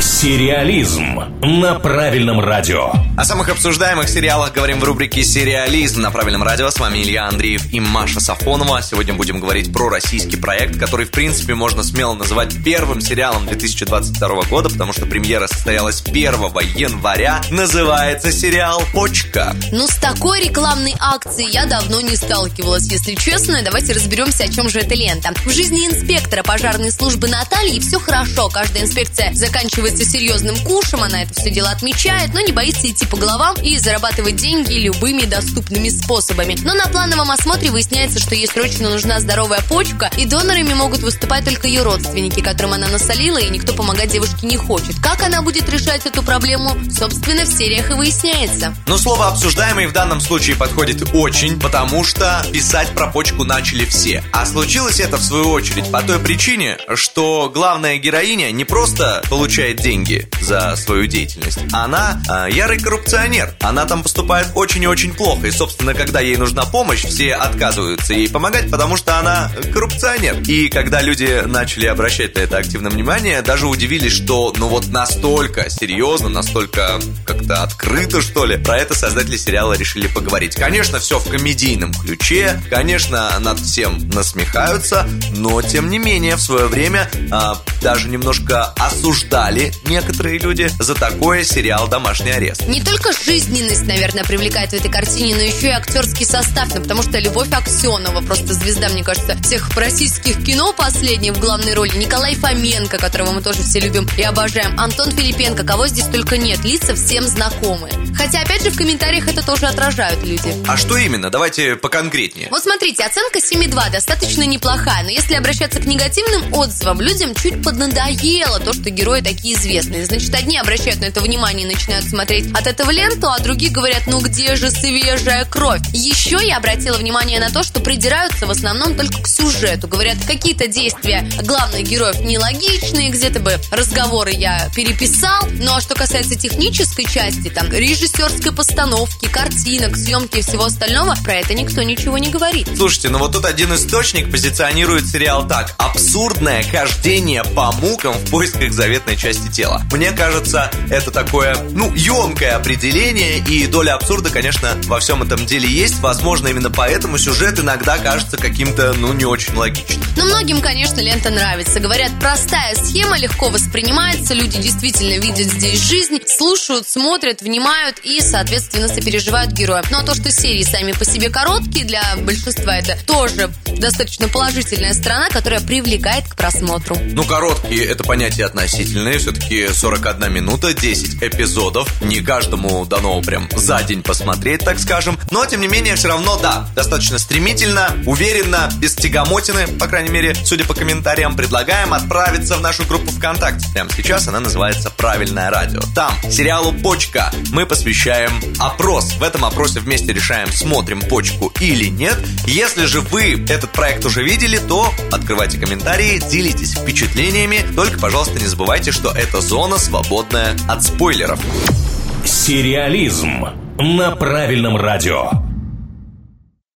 Сериализм на правильном радио. О самых обсуждаемых сериалах говорим в рубрике «Сериализм» на правильном радио. С вами Илья Андреев и Маша Сафонова. Сегодня будем говорить про российский проект, который, в принципе, можно смело называть первым сериалом 2022 года, потому что премьера состоялась 1 января. Называется сериал «Почка». Ну, с такой рекламной акцией я давно не сталкивалась, если честно. Давайте разберемся, о чем же эта лента. В жизни инспектора пожарной службы Натальи все хорошо. Каждая инспекция заканчивается серьезным кушем, она это все дело отмечает, но не боится идти по головам и зарабатывать деньги любыми доступными способами. Но на плановом осмотре выясняется, что ей срочно нужна здоровая почка, и донорами могут выступать только ее родственники, которым она насолила, и никто помогать девушке не хочет. Как она будет решать эту проблему, собственно, в сериях и выясняется. Но слово «обсуждаемый» в данном случае подходит очень, потому что писать про почку начали все. А случилось это, в свою очередь, по той причине, что главная героиня не просто получает деньги за свою деятельность, она а, ярый коррупционер. Она там поступает очень и очень плохо. И, собственно, когда ей нужна помощь, все отказываются ей помогать, потому что она коррупционер. И когда люди начали обращать на это активное внимание, даже удивились, что ну вот настолько серьезно, настолько как-то открыто, что ли, про это создатели сериала решили поговорить. Конечно, все в комедийном ключе, конечно, над всем насмехаются, но тем не менее в свое время а, даже немножко осуждали некоторые люди за такое сериал «Домашний арест». Не только жизненность, наверное, привлекает в этой картине, но еще и актерский состав, ну, потому что Любовь Аксенова, просто звезда, мне кажется, всех российских кино последних в главной роли, Николай Фоменко, которого мы тоже все любим и обожаем, Антон Филипенко, кого здесь только нет, лица всем знакомые. Хотя, опять же, в комментариях это тоже отражают люди. А что именно? Давайте поконкретнее. Вот смотрите, оценка 7,2 достаточно неплохая, но если обращаться к негативным отзывам, людям чуть поднадоело то, что герои такие известные. Значит, одни обращают на это внимание и начинают смотреть от этого ленту, а другие говорят, ну где же свежая кровь? Еще я обратила внимание на то, что придираются в основном только к сюжету. Говорят, какие-то действия главных героев нелогичные, где-то бы разговоры я переписал. Ну а что касается технической части, там, режиссерской постановки, картинок, съемки и всего остального, про это никто ничего не говорит. Слушайте, ну вот тут один источник позиционирует сериал так. Абсурдное хождение по мукам в поисках заветной части тела. Мне кажется, это такое, ну, емкое определение, и доля абсурда, конечно, во всем этом деле есть. Возможно, именно поэтому сюжет иногда кажется каким-то, ну, не очень логичным. Но многим, конечно, лента нравится. Говорят, простая схема легко воспринимается, люди действительно видят здесь жизнь, слушают, смотрят, внимают и, соответственно, сопереживают героям. Ну а то, что серии сами по себе короткие, для большинства это тоже достаточно положительная сторона, которая привлекает к просмотру. Ну, короткие это понятие относительное. Все-таки 41 минута, 10 эпизодов. Не каждому дано прям за день посмотреть, так скажем. Но, тем не менее, все равно, да, достаточно стремительно, уверенно, без тягомотины, по крайней мере, судя по комментариям, предлагаем отправиться в нашу группу ВКонтакте. Прямо сейчас она называется «Правильное радио». Там сериалу «Почка» мы посвящаем опрос. В этом опросе вместе решаем, смотрим «Почку» или нет. Если же вы этот проект уже видели, то открывайте комментарии, делитесь впечатлениями. Только, пожалуйста, не забывайте, что это зона свободная от спойлеров. Сериализм на правильном радио.